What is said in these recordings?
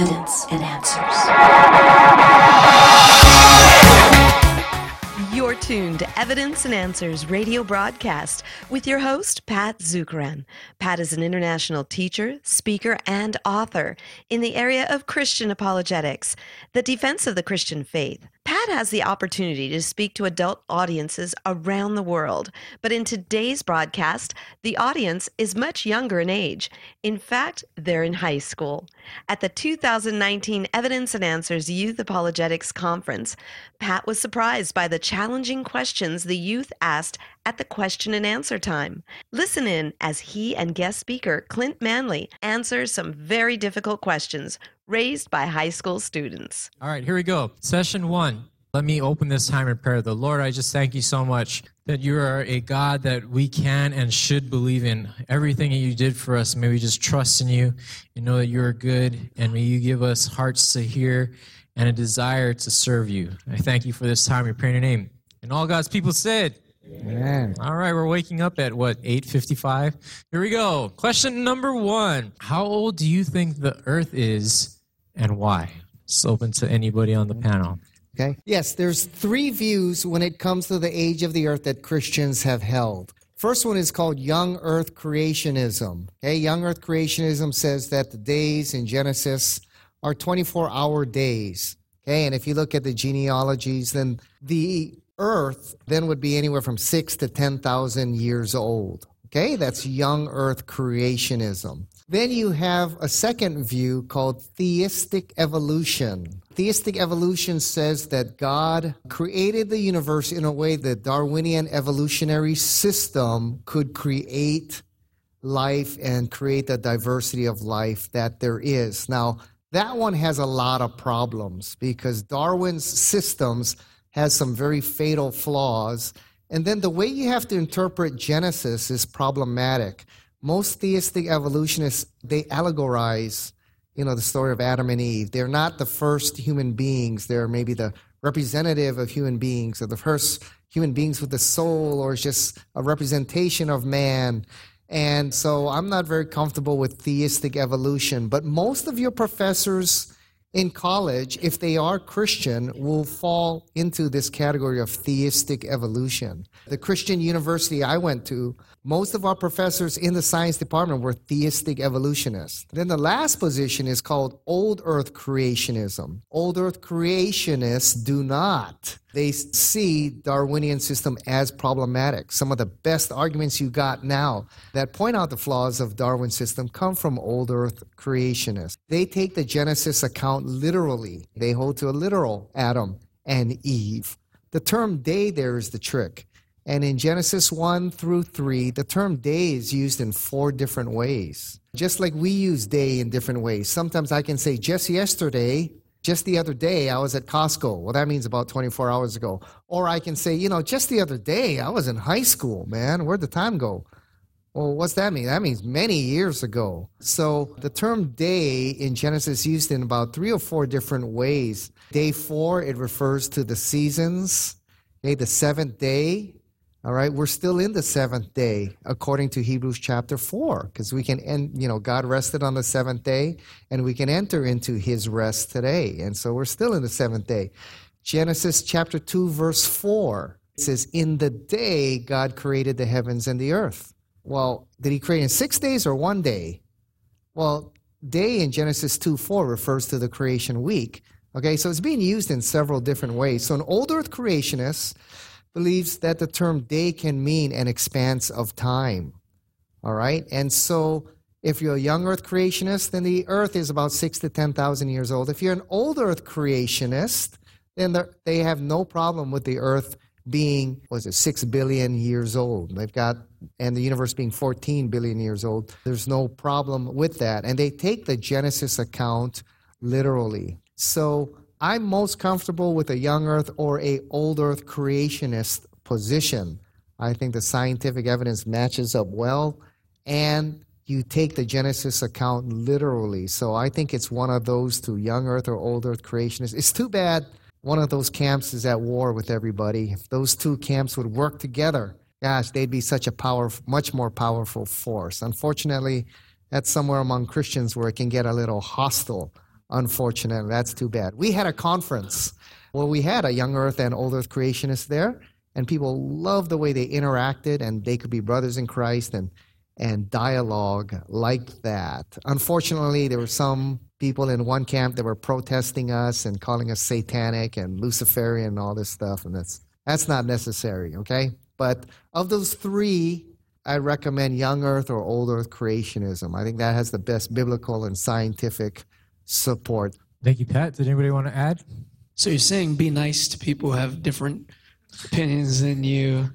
evidence and answers. You're tuned to Evidence and Answers radio broadcast with your host, Pat Zukeran. Pat is an international teacher, speaker, and author in the area of Christian apologetics, the defense of the Christian faith. Pat has the opportunity to speak to adult audiences around the world, but in today's broadcast, the audience is much younger in age. In fact, they're in high school. At the 2019 Evidence and Answers Youth Apologetics Conference, Pat was surprised by the challenging questions the youth asked at the question and answer time. Listen in as he and guest speaker Clint Manley answers some very difficult questions raised by high school students. All right, here we go. Session one. Let me open this time in prayer. The Lord, I just thank you so much that you are a God that we can and should believe in. Everything that you did for us, may we just trust in you and know that you are good, and may you give us hearts to hear and a desire to serve you. I thank you for this time. We pray in your name. And all God's people said, Amen. all right, we're waking up at what, 8:55? Here we go. Question number 1. How old do you think the earth is and why? It's open to anybody on the panel. Okay. Yes, there's three views when it comes to the age of the earth that Christians have held. First one is called young earth creationism. Okay, young earth creationism says that the days in Genesis are 24-hour days. Okay, and if you look at the genealogies, then the earth then would be anywhere from 6 to 10,000 years old. Okay, that's young earth creationism. Then you have a second view called theistic evolution. Theistic evolution says that God created the universe in a way that Darwinian evolutionary system could create life and create the diversity of life that there is. Now, that one has a lot of problems because Darwin's systems has some very fatal flaws. And then the way you have to interpret Genesis is problematic. Most theistic evolutionists, they allegorize, you know, the story of Adam and Eve. They're not the first human beings. They're maybe the representative of human beings or the first human beings with the soul or just a representation of man. And so I'm not very comfortable with theistic evolution, but most of your professors in college, if they are Christian, will fall into this category of theistic evolution. The Christian university I went to, most of our professors in the science department were theistic evolutionists. Then the last position is called old earth creationism. Old earth creationists do not. They see Darwinian system as problematic. Some of the best arguments you got now that point out the flaws of Darwin system come from old earth creationists. They take the Genesis account literally. They hold to a literal Adam and Eve. The term day there is the trick. And in Genesis 1 through 3, the term day is used in four different ways. Just like we use day in different ways. Sometimes I can say, just yesterday, just the other day, I was at Costco. Well, that means about 24 hours ago. Or I can say, you know, just the other day, I was in high school, man. Where'd the time go? Well, what's that mean? That means many years ago. So the term day in Genesis used in about three or four different ways. Day four, it refers to the seasons. Okay, the seventh day, all right, we're still in the seventh day according to Hebrews chapter 4 because we can end, you know, God rested on the seventh day and we can enter into his rest today. And so we're still in the seventh day. Genesis chapter 2, verse 4 says, In the day God created the heavens and the earth. Well, did he create in six days or one day? Well, day in Genesis 2 4 refers to the creation week. Okay, so it's being used in several different ways. So an old earth creationist believes that the term day can mean an expanse of time. All right? And so if you're a young earth creationist, then the earth is about six to 10,000 years old. If you're an old earth creationist, then they have no problem with the earth being, was it, six billion years old. They've got, and the universe being 14 billion years old. There's no problem with that. And they take the Genesis account literally. So I'm most comfortable with a young earth or a old earth creationist position. I think the scientific evidence matches up well and you take the Genesis account literally. So I think it's one of those two, young earth or old earth creationists. It's too bad one of those camps is at war with everybody. If those two camps would work together, gosh, they'd be such a power, much more powerful force. Unfortunately, that's somewhere among Christians where it can get a little hostile Unfortunately, that's too bad. We had a conference where we had a young earth and old earth creationist there, and people loved the way they interacted and they could be brothers in Christ and and dialogue like that. Unfortunately, there were some people in one camp that were protesting us and calling us satanic and Luciferian and all this stuff, and that's that's not necessary, okay? But of those three, I recommend young earth or old earth creationism. I think that has the best biblical and scientific support. Thank you, Pat. Did anybody want to add? So you're saying be nice to people who have different opinions than you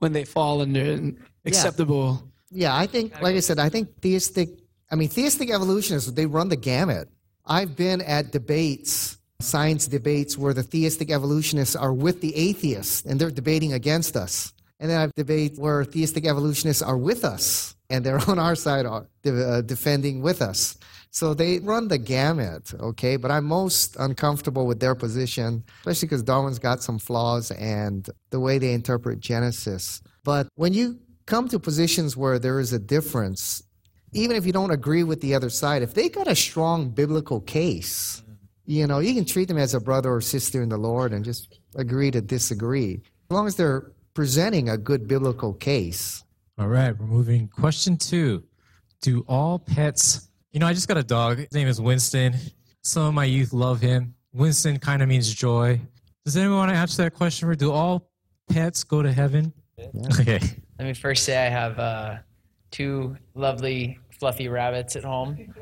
when they fall under an acceptable. Yeah, I think, like I said, I think theistic, I mean, theistic evolutionists, they run the gamut. I've been at debates, science debates, where the theistic evolutionists are with the atheists and they're debating against us. And then I've debated where theistic evolutionists are with us and they're on our side uh, uh, defending with us. So they run the gamut, okay? But I'm most uncomfortable with their position, especially because Darwin's got some flaws and the way they interpret Genesis. But when you come to positions where there is a difference, even if you don't agree with the other side, if they got a strong biblical case, you know, you can treat them as a brother or sister in the Lord and just agree to disagree. As long as they're presenting a good biblical case. All right, we're moving. Question two Do all pets you know, I just got a dog. His name is Winston. Some of my youth love him. Winston kind of means joy. Does anyone want to answer that question? For do all pets go to heaven? Yeah. Okay. Let me first say I have uh, two lovely, fluffy rabbits at home.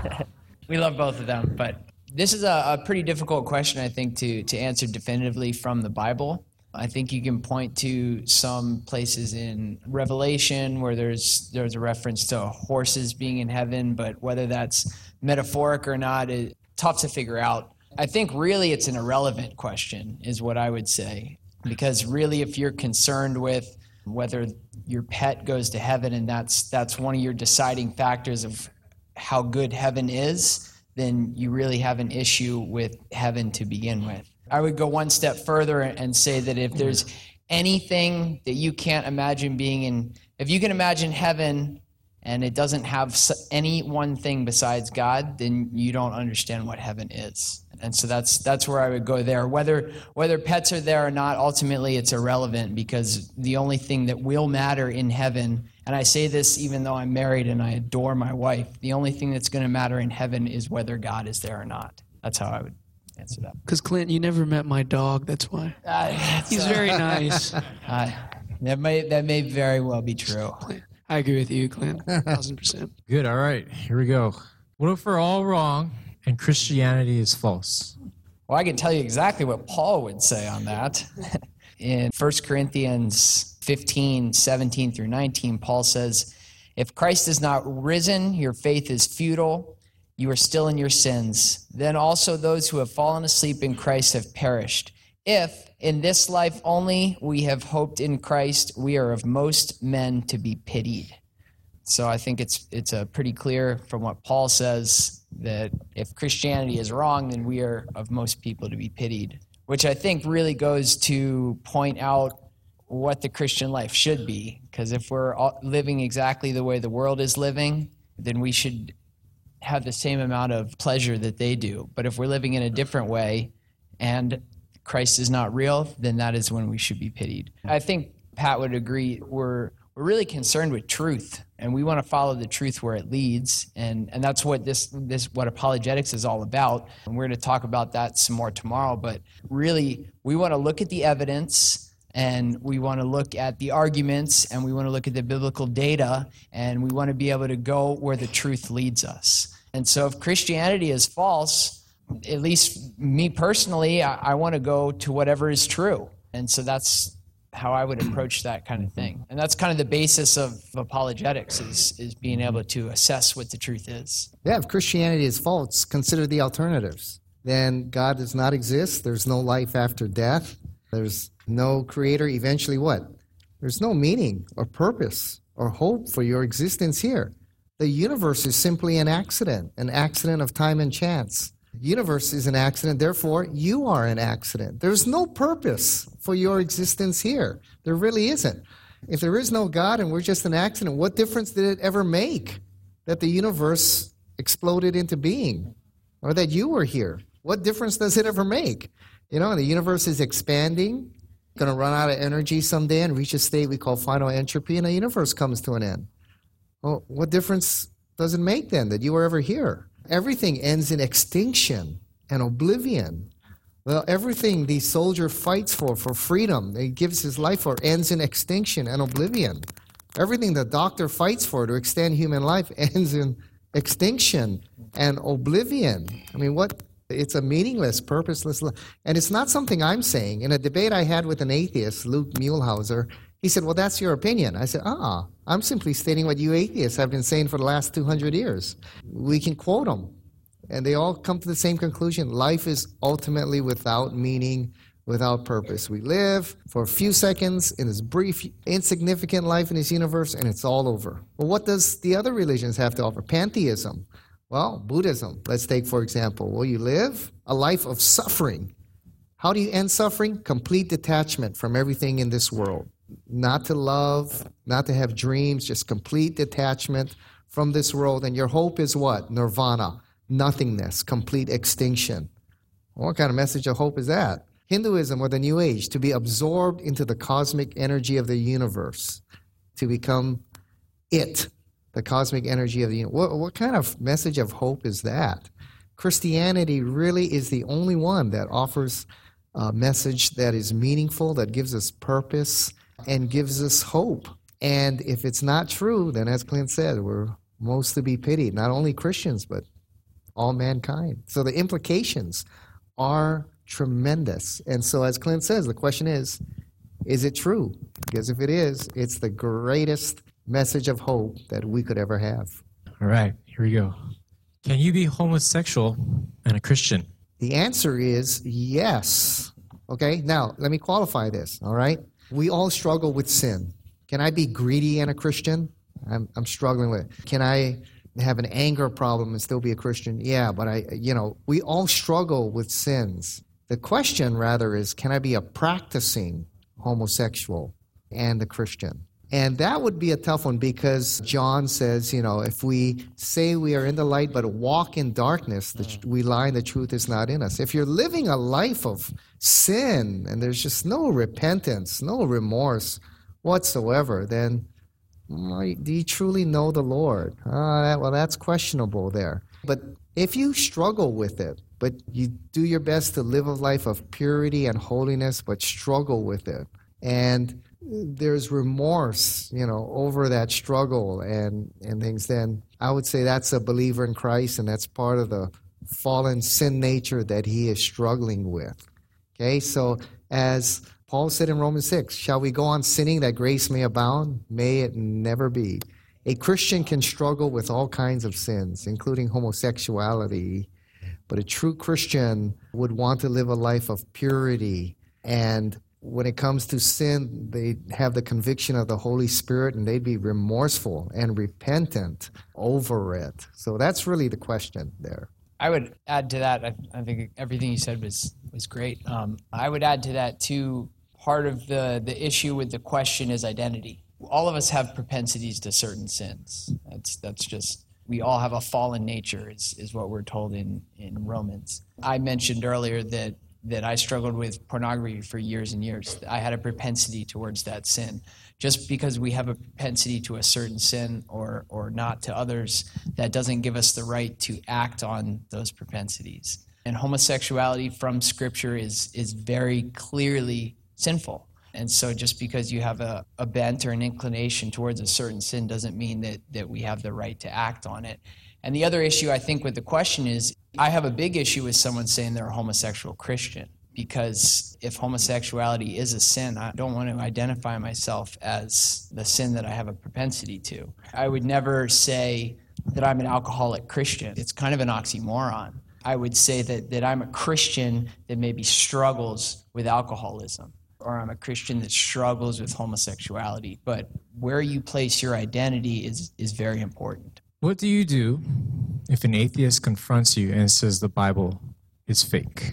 we love both of them, but this is a, a pretty difficult question, I think, to, to answer definitively from the Bible. I think you can point to some places in Revelation where there's there's a reference to horses being in heaven, but whether that's metaphoric or not is tough to figure out. I think really it's an irrelevant question is what I would say because really if you're concerned with whether your pet goes to heaven and that's that's one of your deciding factors of how good heaven is, then you really have an issue with heaven to begin with. I would go one step further and say that if mm-hmm. there's anything that you can't imagine being in, if you can imagine heaven and it doesn't have any one thing besides God, then you don't understand what heaven is. And so that's that's where I would go there. Whether whether pets are there or not, ultimately it's irrelevant because the only thing that will matter in heaven, and I say this even though I'm married and I adore my wife, the only thing that's going to matter in heaven is whether God is there or not. That's how I would answer that. Because Clint, you never met my dog. That's why. Uh, He's very nice. Uh, that may that may very well be true. I agree with you, Clint. Thousand percent. Good. All right. Here we go. What if we're all wrong and Christianity is false? Well, I can tell you exactly what Paul would say on that. In 1 Corinthians 15, 17 through 19, Paul says, If Christ is not risen, your faith is futile you are still in your sins. Then also those who have fallen asleep in Christ have perished. If in this life only we have hoped in Christ, we are of most men to be pitied. So I think it's it's a pretty clear from what Paul says that if Christianity is wrong, then we are of most people to be pitied. Which I think really goes to point out what the Christian life should be. Because if we're living exactly the way the world is living, then we should have the same amount of pleasure that they do. But if we're living in a different way and Christ is not real, then that is when we should be pitied. I think Pat would agree. We're we're really concerned with truth, and we want to follow the truth where it leads, and and that's what this this what apologetics is all about. And we're going to talk about that some more tomorrow. But really, we want to look at the evidence and we want to look at the arguments and we want to look at the biblical data and we want to be able to go where the truth leads us. And so if Christianity is false, at least me personally, I, I want to go to whatever is true. And so that's how I would approach that kind of mm-hmm. thing. And that's kind of the basis of apologetics is, is being able to assess what the truth is. Yeah, if Christianity is false, consider the alternatives. Then God does not exist. There's no life after death. There's no creator, eventually what? There's no meaning or purpose or hope for your existence here. The universe is simply an accident, an accident of time and chance. The universe is an accident, therefore, you are an accident. There's no purpose for your existence here. There really isn't. If there is no God and we're just an accident, what difference did it ever make that the universe exploded into being? or that you were here. What difference does it ever make? You know, the universe is expanding, going to run out of energy someday and reach a state we call final entropy, and the universe comes to an end. Well, what difference does it make then that you were ever here? Everything ends in extinction and oblivion. Well, everything the soldier fights for, for freedom, he gives his life for, ends in extinction and oblivion. Everything the doctor fights for to extend human life ends in extinction and oblivion. I mean, what? It's a meaningless, purposeless, and it's not something I'm saying. In a debate I had with an atheist, Luke Muehlhauser, he said, Well, that's your opinion. I said, Ah, I'm simply stating what you atheists have been saying for the last 200 years. We can quote them, and they all come to the same conclusion. Life is ultimately without meaning, without purpose. We live for a few seconds in this brief, insignificant life in this universe, and it's all over. Well, what does the other religions have to offer? Pantheism. Well, Buddhism, let's take for example. will you live a life of suffering. How do you end suffering? Complete detachment from everything in this world. Not to love, not to have dreams, just complete detachment from this world. And your hope is what? Nirvana, nothingness, complete extinction. What kind of message of hope is that? Hinduism or the New Age, to be absorbed into the cosmic energy of the universe, to become it, the cosmic energy of the universe. What, what kind of message of hope is that? Christianity really is the only one that offers a message that is meaningful, that gives us purpose, and gives us hope. And if it's not true, then as Clint said, we're most to be pitied, not only Christians, but all mankind. So the implications are tremendous. And so, as Clint says, the question is is it true? Because if it is, it's the greatest message of hope that we could ever have. All right, here we go. Can you be homosexual and a Christian? The answer is yes. Okay, now let me qualify this, all right? We all struggle with sin. Can I be greedy and a Christian? I'm, I'm struggling with it. Can I have an anger problem and still be a Christian? Yeah, but I, you know, we all struggle with sins. The question, rather, is can I be a practicing homosexual and a Christian? And that would be a tough one because John says, you know, if we say we are in the light but walk in darkness, the, we lie and the truth is not in us. If you're living a life of sin and there's just no repentance, no remorse whatsoever, then do you truly know the Lord? Uh, well, that's questionable there. But if you struggle with it, but you do your best to live a life of purity and holiness, but struggle with it. And there's remorse, you know, over that struggle and, and things, then I would say that's a believer in Christ and that's part of the fallen sin nature that he is struggling with. Okay, so as Paul said in Romans 6, shall we go on sinning that grace may abound? May it never be. A Christian can struggle with all kinds of sins, including homosexuality, but a true Christian would want to live a life of purity. And when it comes to sin, they have the conviction of the Holy Spirit and they'd be remorseful and repentant over it. So that's really the question there. I would add to that. I, I think everything you said was was great. Um, I would add to that too. Part of the the issue with the question is identity. All of us have propensities to certain sins. That's that's just we all have a fallen nature is, is what we're told in, in Romans. I mentioned earlier that that I struggled with pornography for years and years. I had a propensity towards that sin. Just because we have a propensity to a certain sin or or not to others, that doesn't give us the right to act on those propensities. And homosexuality from scripture is is very clearly sinful. And so just because you have a, a bent or an inclination towards a certain sin doesn't mean that, that we have the right to act on it. And the other issue I think with the question is I have a big issue with someone saying they're a homosexual Christian because if homosexuality is a sin, I don't want to identify myself as the sin that I have a propensity to. I would never say that I'm an alcoholic Christian. It's kind of an oxymoron. I would say that, that I'm a Christian that maybe struggles with alcoholism or I'm a Christian that struggles with homosexuality. But where you place your identity is, is very important. What do you do if an atheist confronts you and says the Bible is fake?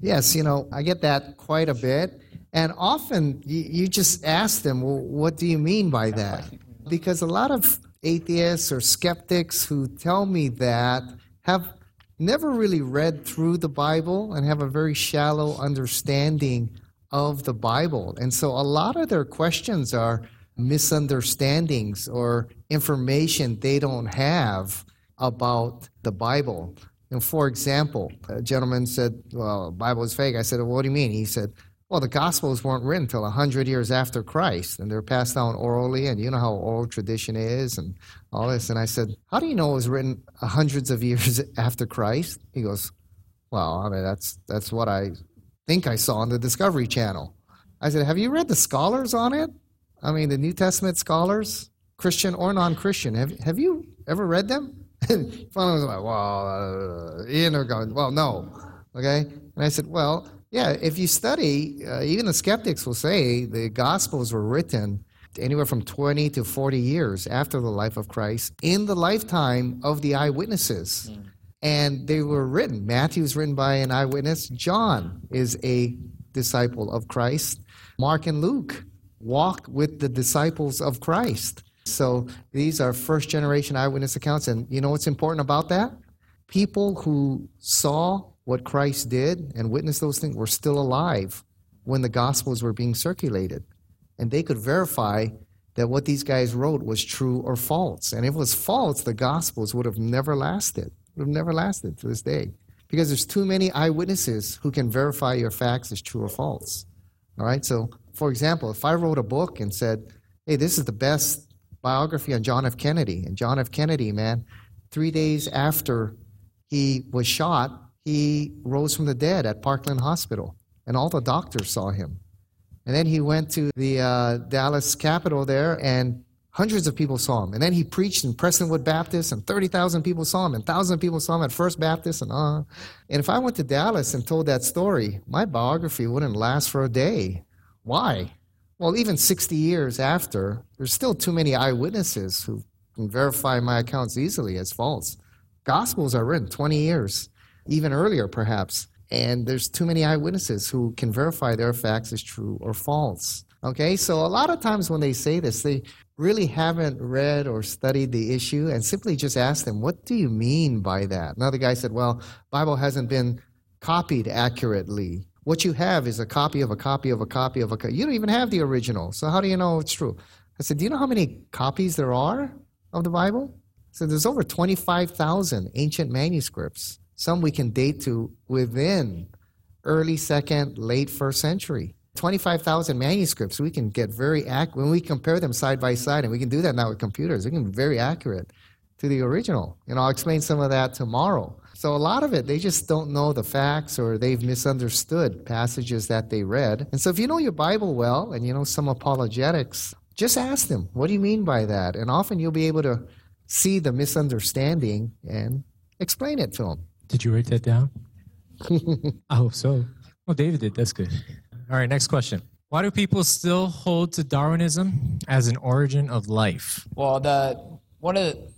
Yes, you know, I get that quite a bit. And often you, you just ask them, well, what do you mean by that? Because a lot of atheists or skeptics who tell me that have never really read through the Bible and have a very shallow understanding of the Bible. And so a lot of their questions are misunderstandings or information they don't have about the Bible. And for example, a gentleman said, Well, the Bible is fake. I said, well, What do you mean? He said, Well, the Gospels weren't written until 100 years after Christ, and they're passed down orally, and you know how oral tradition is and all this. And I said, How do you know it was written hundreds of years after Christ? He goes, Well, I mean, that's, that's what I think I saw on the Discovery Channel. I said, Have you read the scholars on it? I mean, the New Testament scholars, Christian or non Christian. Have, have you ever read them? And finally was like, well, uh, you know, going, well, no. Okay? And I said, well, yeah, if you study, uh, even the skeptics will say the Gospels were written anywhere from 20 to 40 years after the life of Christ in the lifetime of the eyewitnesses. Mm. And they were written. Matthew is written by an eyewitness. John is a disciple of Christ. Mark and Luke walked with the disciples of Christ. So these are first generation eyewitness accounts. And you know what's important about that? People who saw what Christ did and witnessed those things were still alive when the Gospels were being circulated. And they could verify that what these guys wrote was true or false. And if it was false, the Gospels would have never lasted, would have never lasted to this day. Because there's too many eyewitnesses who can verify your facts as true or false. All right? So, for example, if I wrote a book and said, hey, this is the best biography on John F. Kennedy. And John F. Kennedy, man, three days after he was shot, he rose from the dead at Parkland Hospital, and all the doctors saw him. And then he went to the uh, Dallas Capitol there, and hundreds of people saw him. And then he preached in Prestonwood Baptist, and 30,000 people saw him, and 1,000 people saw him at First Baptist, and uh. And if I went to Dallas and told that story, my biography wouldn't last for a day. Why? Well, even 60 years after, there's still too many eyewitnesses who can verify my accounts easily as false. Gospels are written 20 years, even earlier perhaps, and there's too many eyewitnesses who can verify their facts as true or false. Okay, so a lot of times when they say this, they really haven't read or studied the issue and simply just ask them, what do you mean by that? Another guy said, well, Bible hasn't been copied accurately. What you have is a copy of a copy of a copy of a copy. You don't even have the original. So how do you know it's true? I said, Do you know how many copies there are of the Bible? So there's over 25,000 ancient manuscripts. Some we can date to within early second, late first century. 25,000 manuscripts. We can get very accurate. When we compare them side by side, and we can do that now with computers, we can be very accurate to the original. And I'll explain some of that tomorrow. So a lot of it, they just don't know the facts or they've misunderstood passages that they read. And so if you know your Bible well and you know some apologetics, just ask them, what do you mean by that? And often you'll be able to see the misunderstanding and explain it to them. Did you write that down? I hope so. Well, David did. That's good. All right, next question. Why do people still hold to Darwinism as an origin of life? Well, the one of the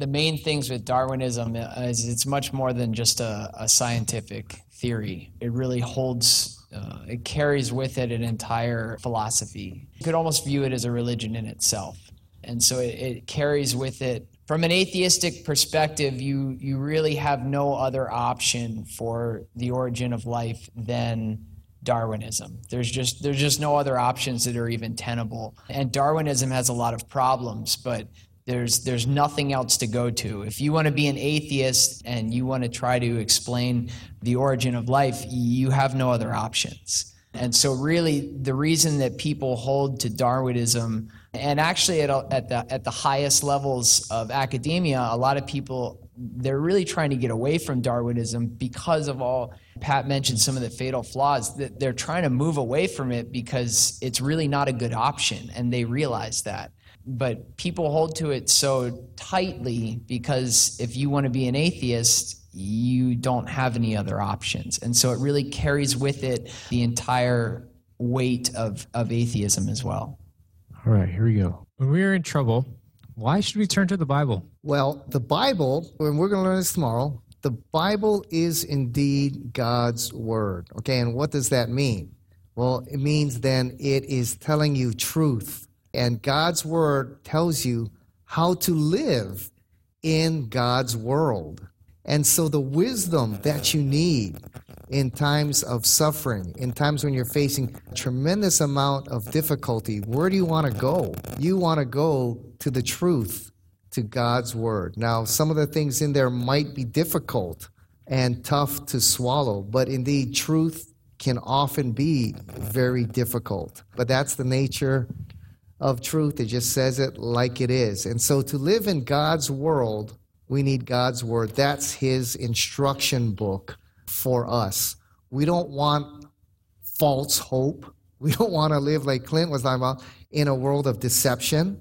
the main things with Darwinism is it's much more than just a, a scientific theory. It really holds, uh, it carries with it an entire philosophy. You could almost view it as a religion in itself. And so it, it carries with it from an atheistic perspective, you you really have no other option for the origin of life than Darwinism. There's just there's just no other options that are even tenable. And Darwinism has a lot of problems, but there's there's nothing else to go to. If you want to be an atheist and you want to try to explain the origin of life, you have no other options. And so really the reason that people hold to Darwinism and actually at, at the at the highest levels of academia, a lot of people they're really trying to get away from Darwinism because of all Pat mentioned some of the fatal flaws that they're trying to move away from it because it's really not a good option and they realize that but people hold to it so tightly because if you want to be an atheist, you don't have any other options. And so it really carries with it the entire weight of, of atheism as well. All right, here we go. When we are in trouble, why should we turn to the Bible? Well, the Bible, and we're going to learn this tomorrow, the Bible is indeed God's word. Okay, and what does that mean? Well, it means then it is telling you truth and God's word tells you how to live in God's world. And so the wisdom that you need in times of suffering, in times when you're facing tremendous amount of difficulty, where do you want to go? You want to go to the truth, to God's word. Now, some of the things in there might be difficult and tough to swallow, but indeed, truth can often be very difficult. But that's the nature of truth. It just says it like it is. And so to live in God's world, we need God's word. That's his instruction book for us. We don't want false hope. We don't want to live like Clint was talking about in a world of deception.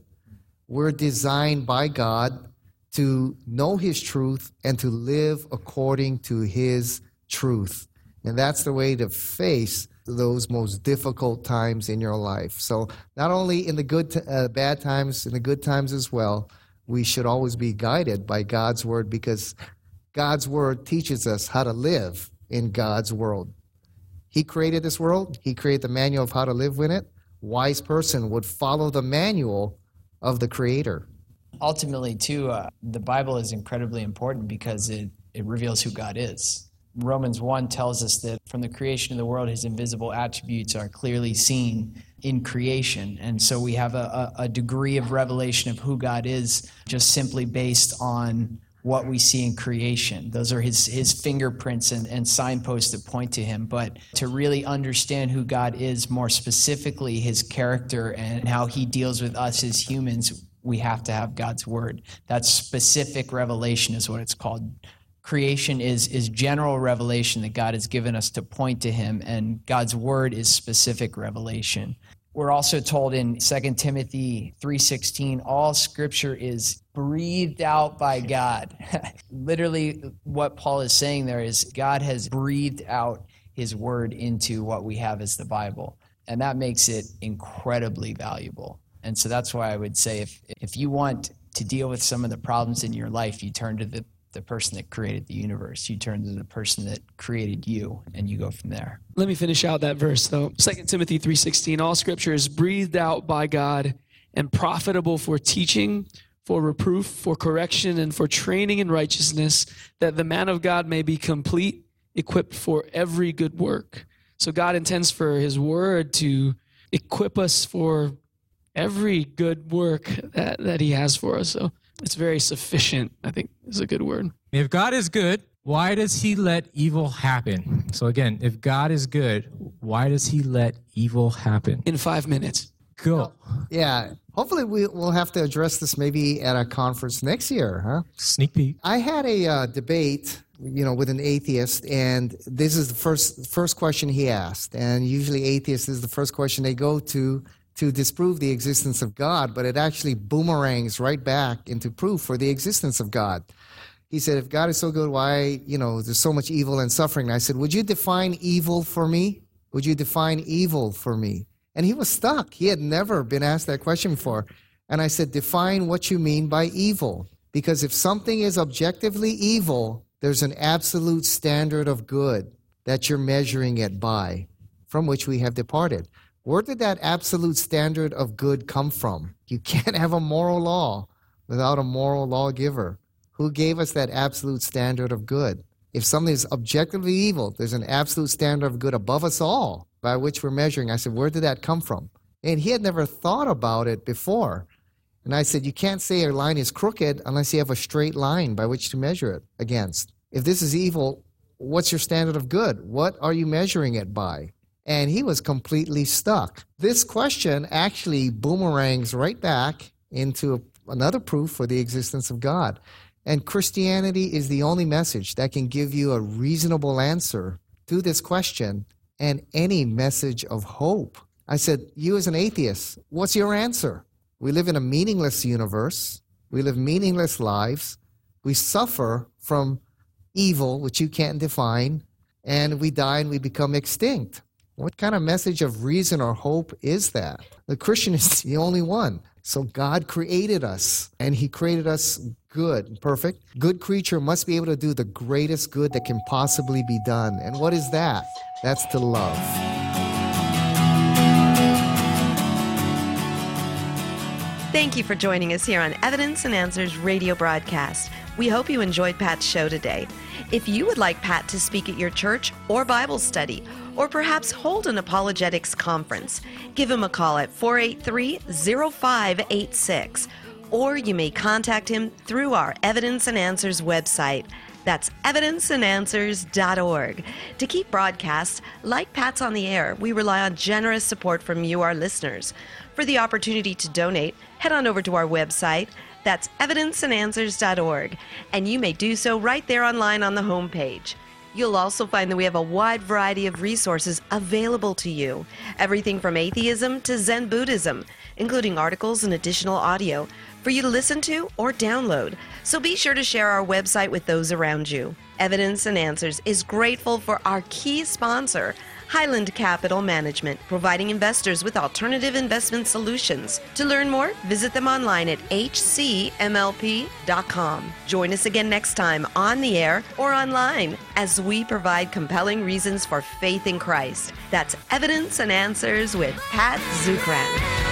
We're designed by God to know his truth and to live according to his truth. And that's the way to face those most difficult times in your life. So, not only in the good, t- uh, bad times, in the good times as well, we should always be guided by God's word because God's word teaches us how to live in God's world. He created this world, He created the manual of how to live in it. Wise person would follow the manual of the Creator. Ultimately, too, uh, the Bible is incredibly important because it, it reveals who God is. Romans 1 tells us that from the creation of the world, his invisible attributes are clearly seen in creation. And so we have a, a, degree of revelation of who God is just simply based on what we see in creation. Those are his, his fingerprints and, and signposts that point to him. But to really understand who God is, more specifically his character and how he deals with us as humans, we have to have God's word. That specific revelation is what it's called. Creation is, is general revelation that God has given us to point to him, and God's word is specific revelation. We're also told in 2 Timothy 3:16 all scripture is breathed out by God. Literally what Paul is saying there is God has breathed out his word into what we have as the Bible. And that makes it incredibly valuable. And so that's why I would say if if you want to deal with some of the problems in your life, you turn to the the person that created the universe. You turn to the person that created you and you go from there. Let me finish out that verse though. 2 Timothy 3:16 All scripture is breathed out by God and profitable for teaching, for reproof, for correction and for training in righteousness that the man of God may be complete, equipped for every good work. So God intends for his word to equip us for every good work that, that he has for us. So it's very sufficient, I think is a good word. If God is good, why does he let evil happen? So again, if God is good, why does he let evil happen? In five minutes. Go. Yeah, hopefully we, we'll have to address this maybe at a conference next year, huh? Sneak peek. I had a uh, debate, you know, with an atheist, and this is the first first question he asked. And usually, atheists is the first question they go to to disprove the existence of God, but it actually boomerangs right back into proof for the existence of God. He said, "If God is so good, why, you know, there's so much evil and suffering?" I said, "Would you define evil for me? Would you define evil for me?" And he was stuck. He had never been asked that question before. And I said, Define what you mean by evil. Because if something is objectively evil, there's an absolute standard of good that you're measuring it by, from which we have departed. Where did that absolute standard of good come from? You can't have a moral law without a moral lawgiver. Who gave us that absolute standard of good? If something is objectively evil, there's an absolute standard of good above us all by which we're measuring. I said, Where did that come from? And he had never thought about it before. And I said, You can't say a line is crooked unless you have a straight line by which to measure it against. If this is evil, what's your standard of good? What are you measuring it by? And he was completely stuck. This question actually boomerangs right back into another proof for the existence of God. And Christianity is the only message that can give you a reasonable answer to this question and any message of hope. I said, You as an atheist, what's your answer? We live in a meaningless universe. We live meaningless lives. We suffer from evil, which you can't define, and we die and we become extinct. What kind of message of reason or hope is that? The Christian is the only one. So God created us, and He created us good, perfect. Good creature must be able to do the greatest good that can possibly be done. And what is that? That's to love.「Thank you for joining us here on Evidence and Answers radio broadcast. We hope you enjoyed Pat's show today. If you would like Pat to speak at your church or Bible study, or perhaps hold an apologetics conference, give him a call at 483 0586, or you may contact him through our Evidence and Answers website. That's evidenceandanswers.org. To keep broadcasts like Pat's on the air, we rely on generous support from you, our listeners. For the opportunity to donate, head on over to our website. That's evidenceandanswers.org, and you may do so right there online on the homepage. You'll also find that we have a wide variety of resources available to you everything from atheism to Zen Buddhism, including articles and additional audio for you to listen to or download. So be sure to share our website with those around you. Evidence and Answers is grateful for our key sponsor, Highland Capital Management, providing investors with alternative investment solutions. To learn more, visit them online at hcmlp.com. Join us again next time on the air or online as we provide compelling reasons for faith in Christ. That's Evidence and Answers with Pat Zukeran.